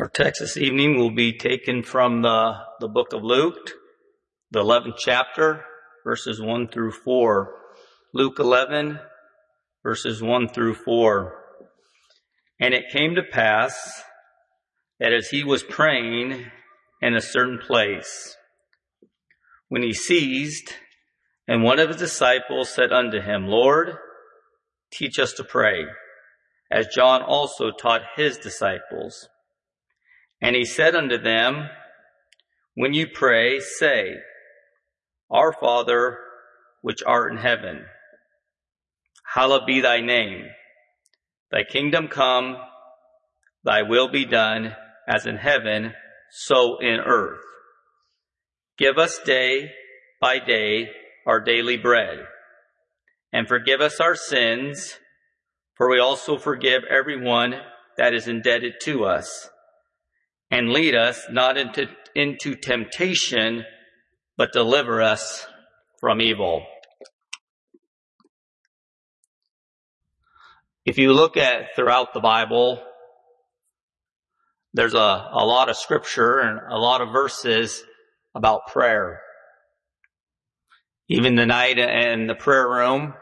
Our text this evening will be taken from the, the book of Luke, the 11th chapter, verses 1 through 4. Luke 11, verses 1 through 4. And it came to pass that as he was praying in a certain place, when he ceased, and one of his disciples said unto him, Lord, teach us to pray, as John also taught his disciples. And he said unto them, When you pray, say, Our Father, which art in heaven, hallowed be thy name. Thy kingdom come, thy will be done, as in heaven, so in earth. Give us day by day our daily bread, and forgive us our sins, for we also forgive everyone that is indebted to us and lead us not into, into temptation, but deliver us from evil. If you look at throughout the Bible, there's a, a lot of scripture and a lot of verses about prayer. Even the night in the prayer room,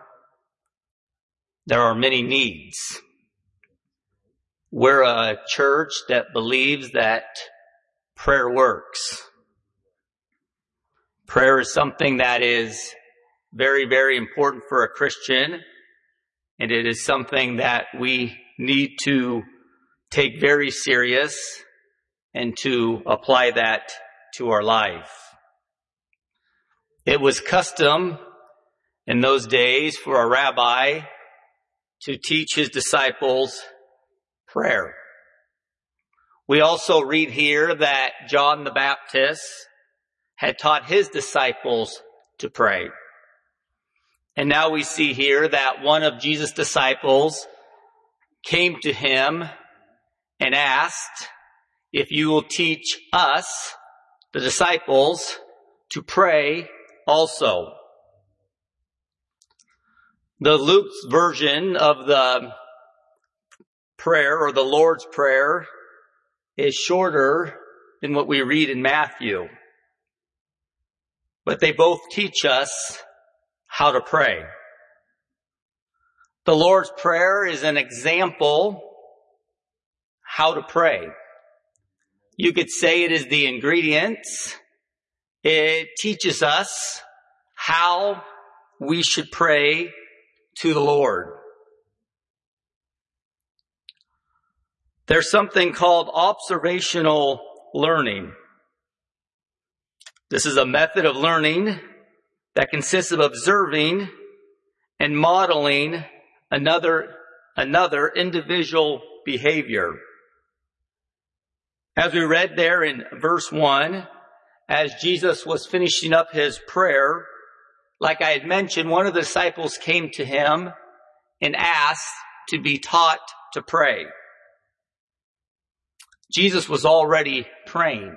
there are many needs. We're a church that believes that prayer works. Prayer is something that is very, very important for a Christian, and it is something that we need to take very serious and to apply that to our life. It was custom in those days for a rabbi to teach his disciples prayer. We also read here that John the Baptist had taught his disciples to pray. And now we see here that one of Jesus' disciples came to him and asked if you will teach us, the disciples, to pray also. The Luke's version of the prayer or the Lord's Prayer is shorter than what we read in Matthew. But they both teach us how to pray. The Lord's Prayer is an example how to pray. You could say it is the ingredients. It teaches us how we should pray to the Lord. There's something called observational learning. This is a method of learning that consists of observing and modeling another, another individual behavior. As we read there in verse one, as Jesus was finishing up his prayer, like I had mentioned, one of the disciples came to him and asked to be taught to pray. Jesus was already praying.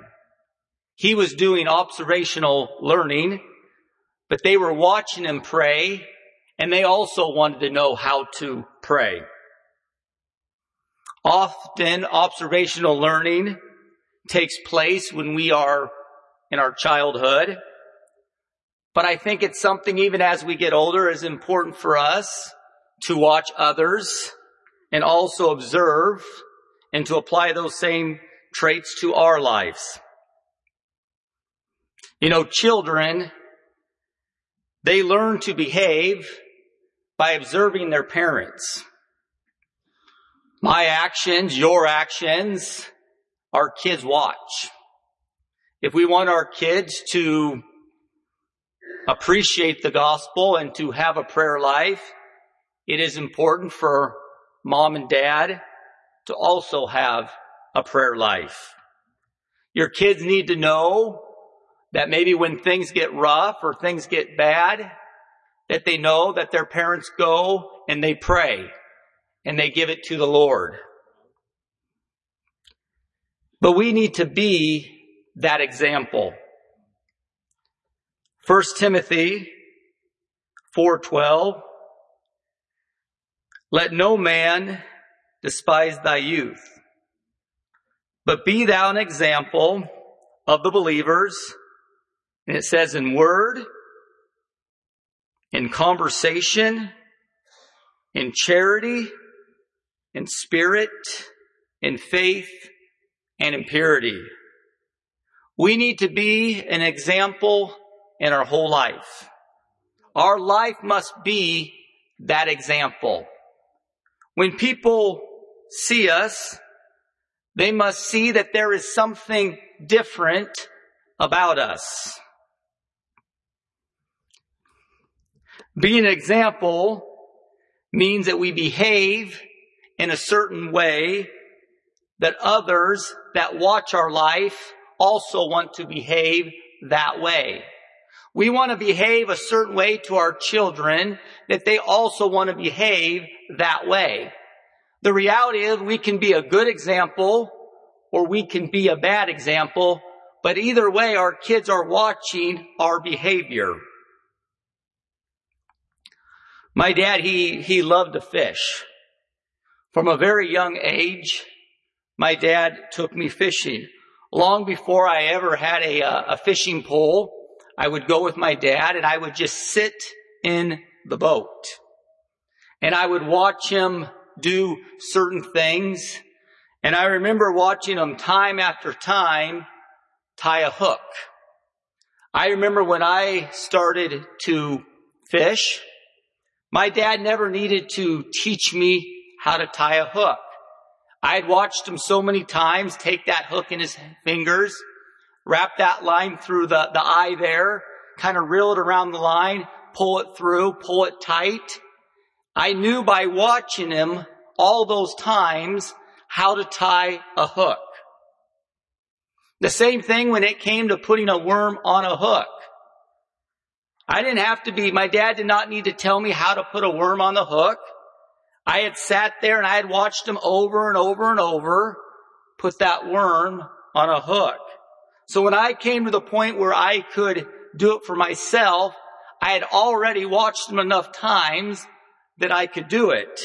He was doing observational learning, but they were watching him pray and they also wanted to know how to pray. Often observational learning takes place when we are in our childhood. But I think it's something even as we get older is important for us to watch others and also observe and to apply those same traits to our lives. You know, children, they learn to behave by observing their parents. My actions, your actions, our kids watch. If we want our kids to appreciate the gospel and to have a prayer life, it is important for mom and dad to also have a prayer life. Your kids need to know that maybe when things get rough or things get bad, that they know that their parents go and they pray and they give it to the Lord. But we need to be that example. 1 Timothy 4:12 Let no man despise thy youth, But be thou an example of the believers. And it says in word, in conversation, in charity, in spirit, in faith, and in purity. We need to be an example in our whole life. Our life must be that example. When people see us, they must see that there is something different about us. Being an example means that we behave in a certain way that others that watch our life also want to behave that way. We want to behave a certain way to our children that they also want to behave that way. The reality is we can be a good example or we can be a bad example, but either way our kids are watching our behavior. My dad, he, he loved to fish. From a very young age, my dad took me fishing. Long before I ever had a, uh, a fishing pole, I would go with my dad and I would just sit in the boat. And I would watch him do certain things. And I remember watching him time after time tie a hook. I remember when I started to fish, my dad never needed to teach me how to tie a hook. I had watched him so many times take that hook in his fingers, wrap that line through the, the eye there, kind of reel it around the line, pull it through, pull it tight. I knew by watching him all those times how to tie a hook. The same thing when it came to putting a worm on a hook. I didn't have to be, my dad did not need to tell me how to put a worm on the hook. I had sat there and I had watched him over and over and over put that worm on a hook. So when I came to the point where I could do it for myself, I had already watched him enough times that I could do it.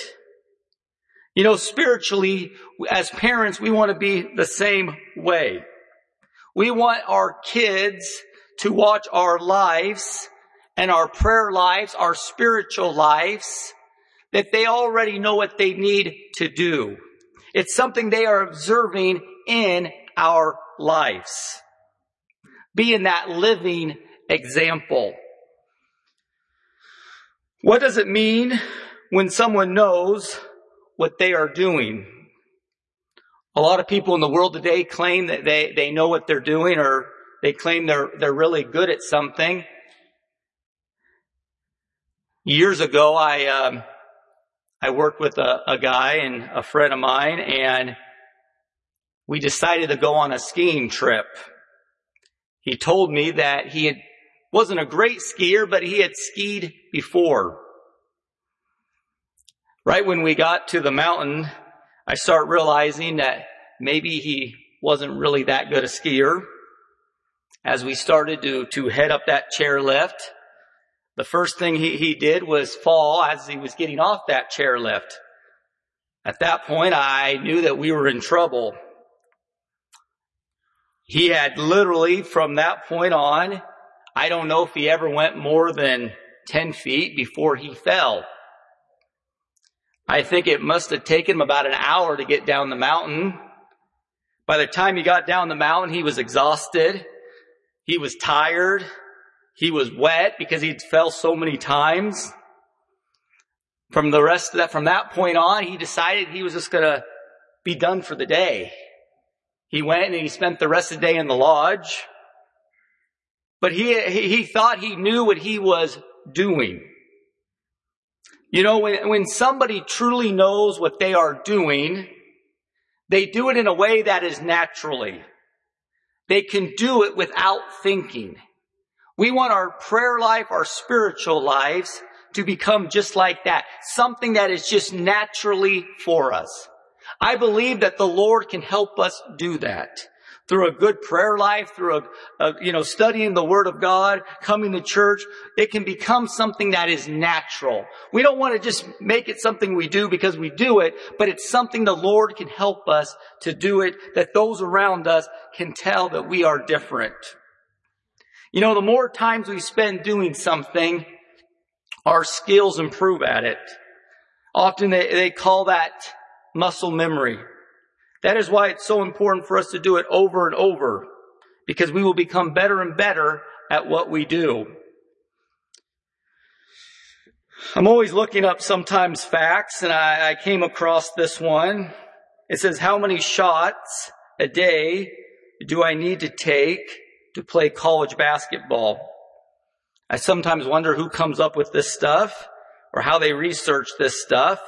You know, spiritually, as parents, we want to be the same way. We want our kids to watch our lives and our prayer lives, our spiritual lives, that they already know what they need to do. It's something they are observing in our lives. Being that living example. What does it mean when someone knows what they are doing? A lot of people in the world today claim that they, they know what they're doing or they claim they're, they're really good at something. Years ago, I, um, I worked with a, a guy and a friend of mine and we decided to go on a skiing trip. He told me that he had, wasn't a great skier, but he had skied before. Right when we got to the mountain, I start realizing that maybe he wasn't really that good a skier. As we started to, to head up that chairlift, the first thing he, he did was fall as he was getting off that chairlift. At that point, I knew that we were in trouble. He had literally from that point on, I don't know if he ever went more than 10 feet before he fell. I think it must have taken him about an hour to get down the mountain. By the time he got down the mountain, he was exhausted. He was tired. He was wet because he'd fell so many times. From the rest of that, from that point on, he decided he was just gonna be done for the day. He went and he spent the rest of the day in the lodge. But he, he, thought he knew what he was doing. You know, when, when somebody truly knows what they are doing, they do it in a way that is naturally. They can do it without thinking. We want our prayer life, our spiritual lives to become just like that. Something that is just naturally for us. I believe that the Lord can help us do that. Through a good prayer life, through a, a, you know, studying the Word of God, coming to church, it can become something that is natural. We don't want to just make it something we do because we do it, but it's something the Lord can help us to do it, that those around us can tell that we are different. You know, the more times we spend doing something, our skills improve at it. Often they, they call that muscle memory. That is why it's so important for us to do it over and over, because we will become better and better at what we do. I'm always looking up sometimes facts, and I, I came across this one. It says, how many shots a day do I need to take to play college basketball? I sometimes wonder who comes up with this stuff or how they research this stuff,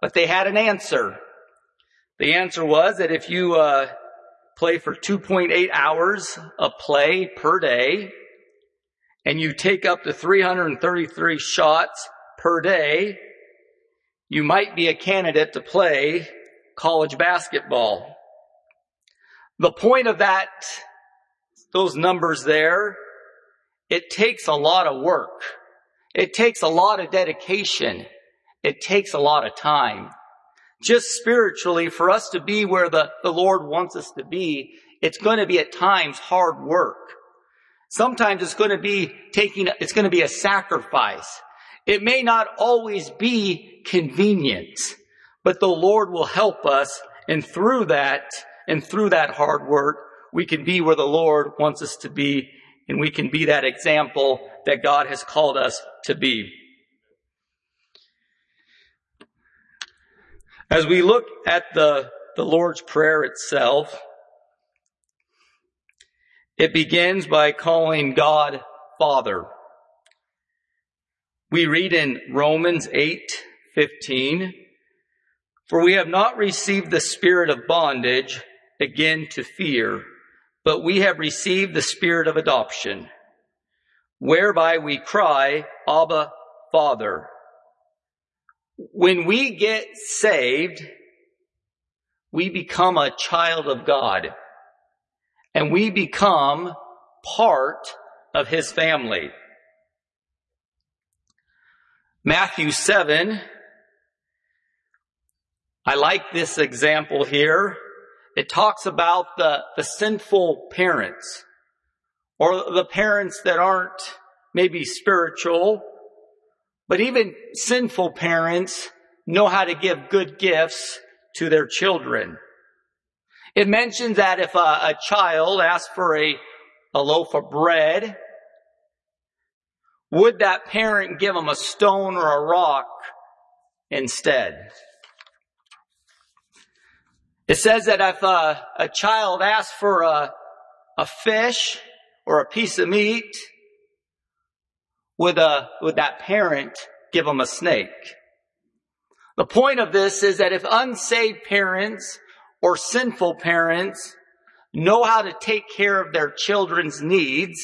but they had an answer. The answer was that if you uh, play for 2.8 hours of play per day, and you take up to 333 shots per day, you might be a candidate to play college basketball. The point of that, those numbers there, it takes a lot of work. It takes a lot of dedication. It takes a lot of time just spiritually, for us to be where the, the Lord wants us to be, it's going to be at times hard work. Sometimes it's going to be taking, it's going to be a sacrifice. It may not always be convenient, but the Lord will help us and through that, and through that hard work, we can be where the Lord wants us to be and we can be that example that God has called us to be. As we look at the, the Lord's Prayer itself, it begins by calling God Father. We read in Romans 8:15, "For we have not received the spirit of bondage again to fear, but we have received the spirit of adoption, whereby we cry, Abba, Father." When we get saved, we become a child of God and we become part of his family. Matthew 7, I like this example here. It talks about the, the sinful parents or the parents that aren't maybe spiritual but even sinful parents know how to give good gifts to their children. It mentions that if a, a child asks for a, a loaf of bread, would that parent give them a stone or a rock instead? It says that if a, a child asks for a, a fish or a piece of meat, would, a, would that parent give them a snake? The point of this is that if unsaved parents or sinful parents know how to take care of their children's needs,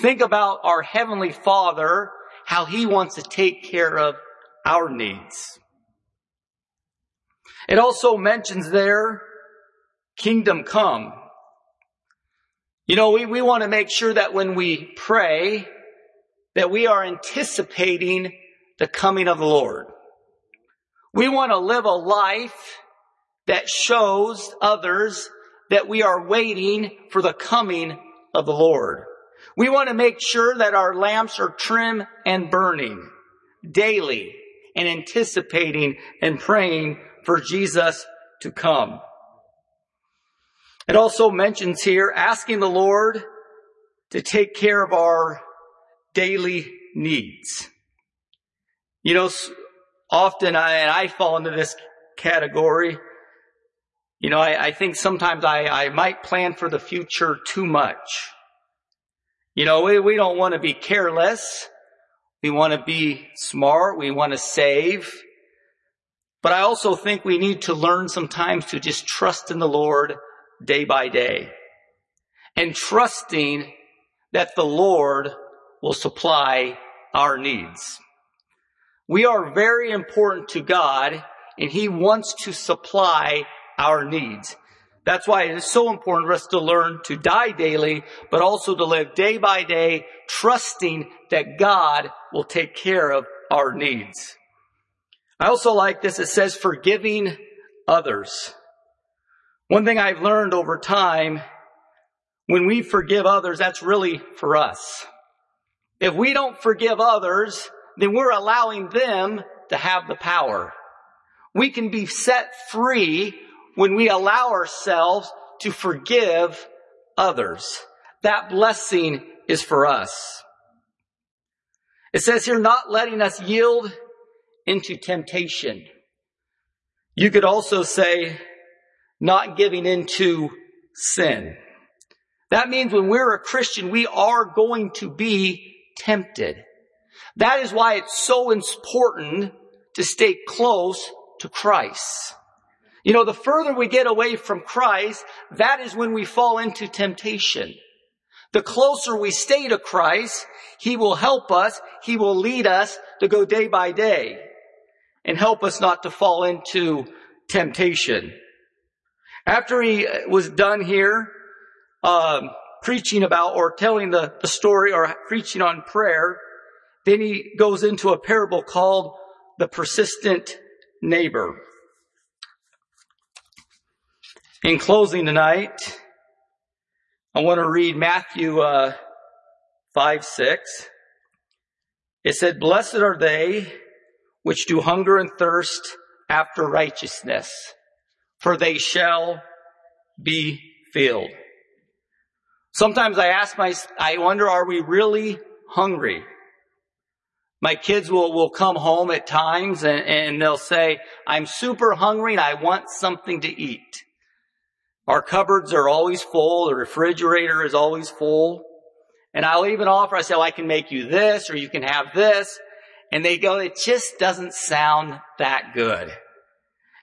think about our Heavenly Father, how He wants to take care of our needs. It also mentions there, kingdom come. You know, we, we want to make sure that when we pray, that we are anticipating the coming of the Lord. We want to live a life that shows others that we are waiting for the coming of the Lord. We want to make sure that our lamps are trim and burning daily and anticipating and praying for Jesus to come. It also mentions here asking the Lord to take care of our daily needs. You know, often I, and I fall into this category. You know, I, I think sometimes I, I might plan for the future too much. You know, we, we don't want to be careless. We want to be smart. We want to save. But I also think we need to learn sometimes to just trust in the Lord day by day. And trusting that the Lord will supply our needs. We are very important to God and He wants to supply our needs. That's why it is so important for us to learn to die daily, but also to live day by day, trusting that God will take care of our needs. I also like this. It says forgiving others. One thing I've learned over time, when we forgive others, that's really for us. If we don't forgive others, then we're allowing them to have the power. We can be set free when we allow ourselves to forgive others. That blessing is for us. It says here, not letting us yield into temptation. You could also say, not giving into sin. That means when we're a Christian, we are going to be tempted. That is why it's so important to stay close to Christ. You know, the further we get away from Christ, that is when we fall into temptation. The closer we stay to Christ, He will help us, He will lead us to go day by day and help us not to fall into temptation. After he was done here, um, preaching about or telling the, the story or preaching on prayer, then he goes into a parable called the persistent neighbor. In closing tonight, I want to read Matthew uh, 5 6. It said, Blessed are they which do hunger and thirst after righteousness, for they shall be filled. Sometimes I ask my, I wonder, are we really hungry? My kids will, will come home at times and, and they'll say, I'm super hungry and I want something to eat. Our cupboards are always full. The refrigerator is always full. And I'll even offer, I say, well, I can make you this or you can have this. And they go, it just doesn't sound that good.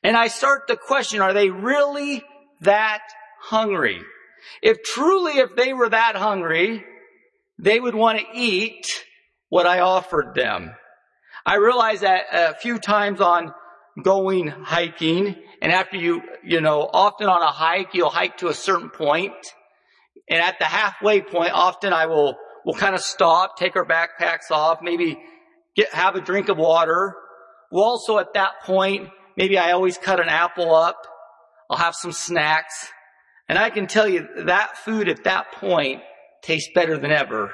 And I start to question, are they really that hungry? If truly, if they were that hungry, they would want to eat what I offered them. I realize that a few times on going hiking, and after you, you know, often on a hike, you'll hike to a certain point, and at the halfway point, often I will, will kind of stop, take our backpacks off, maybe get, have a drink of water. We'll also at that point, maybe I always cut an apple up. I'll have some snacks. And I can tell you that food at that point tastes better than ever.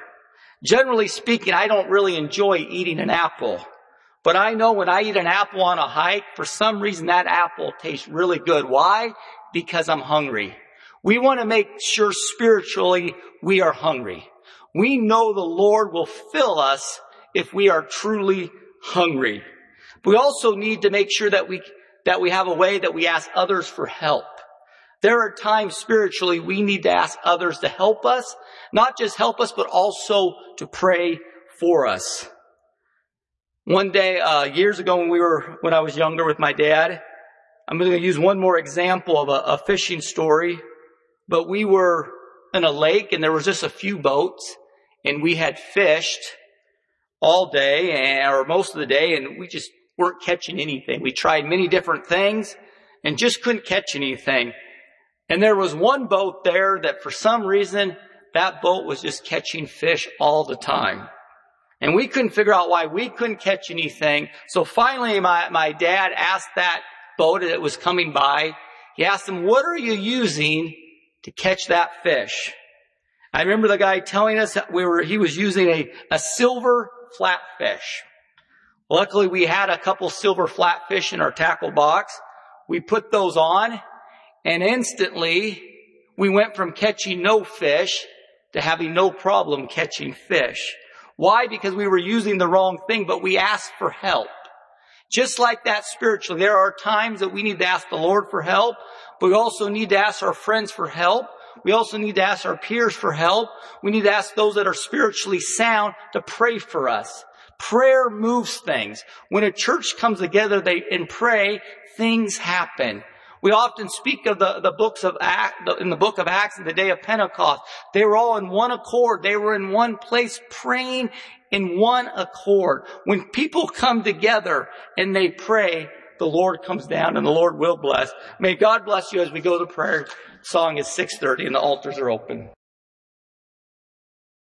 Generally speaking, I don't really enjoy eating an apple. But I know when I eat an apple on a hike, for some reason that apple tastes really good. Why? Because I'm hungry. We want to make sure spiritually we are hungry. We know the Lord will fill us if we are truly hungry. But we also need to make sure that we, that we have a way that we ask others for help. There are times spiritually we need to ask others to help us, not just help us, but also to pray for us. One day, uh, years ago when we were, when I was younger with my dad, I'm going to use one more example of a, a fishing story, but we were in a lake and there was just a few boats and we had fished all day and, or most of the day and we just weren't catching anything. We tried many different things and just couldn't catch anything. And there was one boat there that for some reason that boat was just catching fish all the time. And we couldn't figure out why we couldn't catch anything. So finally my, my dad asked that boat that was coming by, he asked him, what are you using to catch that fish? I remember the guy telling us we were, he was using a, a silver flatfish. Luckily, we had a couple silver flatfish in our tackle box. We put those on, and instantly, we went from catching no fish to having no problem catching fish. Why? Because we were using the wrong thing, but we asked for help. Just like that spiritually, there are times that we need to ask the Lord for help, but we also need to ask our friends for help. We also need to ask our peers for help. We need to ask those that are spiritually sound to pray for us. Prayer moves things. When a church comes together they, and pray, things happen. We often speak of the, the books of Act, in the book of Acts in the day of Pentecost. They were all in one accord. They were in one place praying in one accord. When people come together and they pray, the Lord comes down and the Lord will bless. May God bless you as we go to prayer song is 6.30 and the altars are open.